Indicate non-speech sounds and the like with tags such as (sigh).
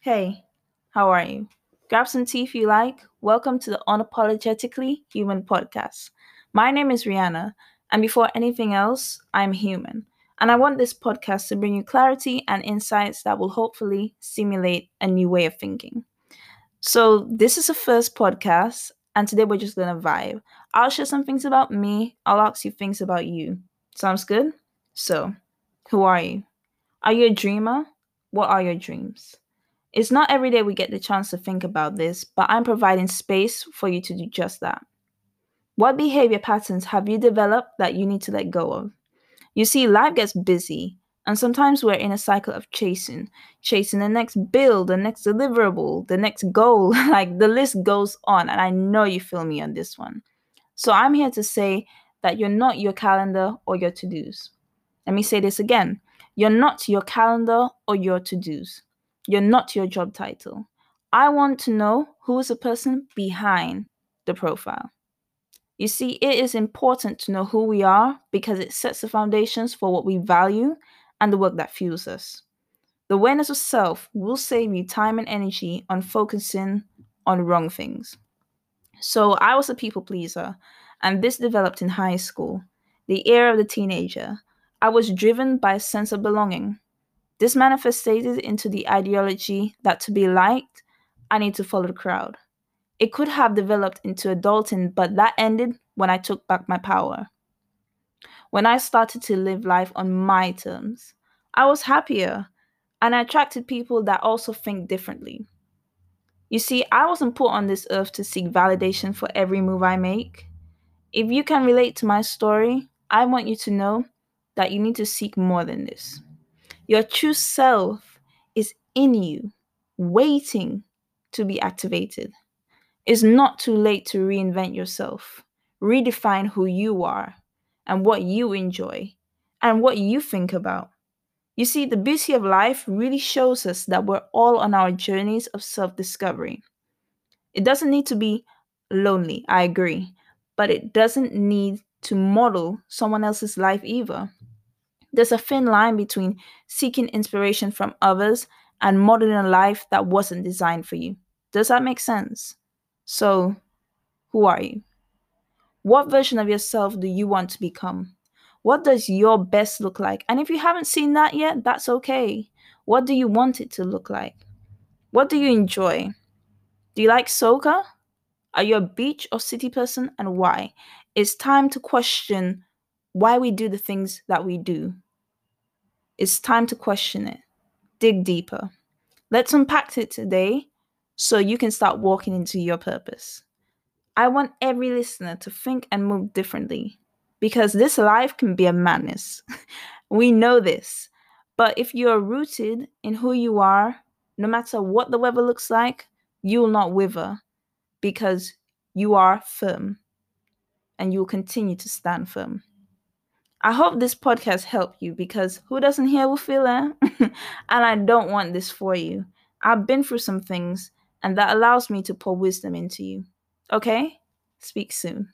Hey, how are you? Grab some tea if you like. Welcome to the Unapologetically Human podcast. My name is Rihanna, and before anything else, I'm human. And I want this podcast to bring you clarity and insights that will hopefully stimulate a new way of thinking. So, this is a first podcast, and today we're just gonna vibe. I'll share some things about me, I'll ask you things about you. Sounds good? So, who are you? Are you a dreamer? What are your dreams? It's not every day we get the chance to think about this, but I'm providing space for you to do just that. What behavior patterns have you developed that you need to let go of? You see, life gets busy, and sometimes we're in a cycle of chasing, chasing the next bill, the next deliverable, the next goal. (laughs) like the list goes on, and I know you feel me on this one. So I'm here to say that you're not your calendar or your to dos. Let me say this again you're not your calendar or your to dos. You're not your job title. I want to know who is the person behind the profile. You see, it is important to know who we are because it sets the foundations for what we value and the work that fuels us. The awareness of self will save you time and energy on focusing on wrong things. So, I was a people pleaser, and this developed in high school, the era of the teenager. I was driven by a sense of belonging. This manifested into the ideology that to be liked, I need to follow the crowd. It could have developed into adulting, but that ended when I took back my power. When I started to live life on my terms, I was happier and I attracted people that also think differently. You see, I wasn't put on this earth to seek validation for every move I make. If you can relate to my story, I want you to know that you need to seek more than this. Your true self is in you, waiting to be activated. It's not too late to reinvent yourself, redefine who you are and what you enjoy and what you think about. You see, the beauty of life really shows us that we're all on our journeys of self discovery. It doesn't need to be lonely, I agree, but it doesn't need to model someone else's life either. There's a thin line between seeking inspiration from others and modeling a life that wasn't designed for you. Does that make sense? So, who are you? What version of yourself do you want to become? What does your best look like? And if you haven't seen that yet, that's okay. What do you want it to look like? What do you enjoy? Do you like soca? Are you a beach or city person and why? It's time to question why we do the things that we do. It's time to question it, dig deeper. Let's unpack it today so you can start walking into your purpose. I want every listener to think and move differently because this life can be a madness. (laughs) we know this. But if you are rooted in who you are, no matter what the weather looks like, you will not wither because you are firm and you will continue to stand firm. I hope this podcast helped you because who doesn't hear will feel it? and I don't want this for you. I've been through some things, and that allows me to pour wisdom into you. Okay? Speak soon.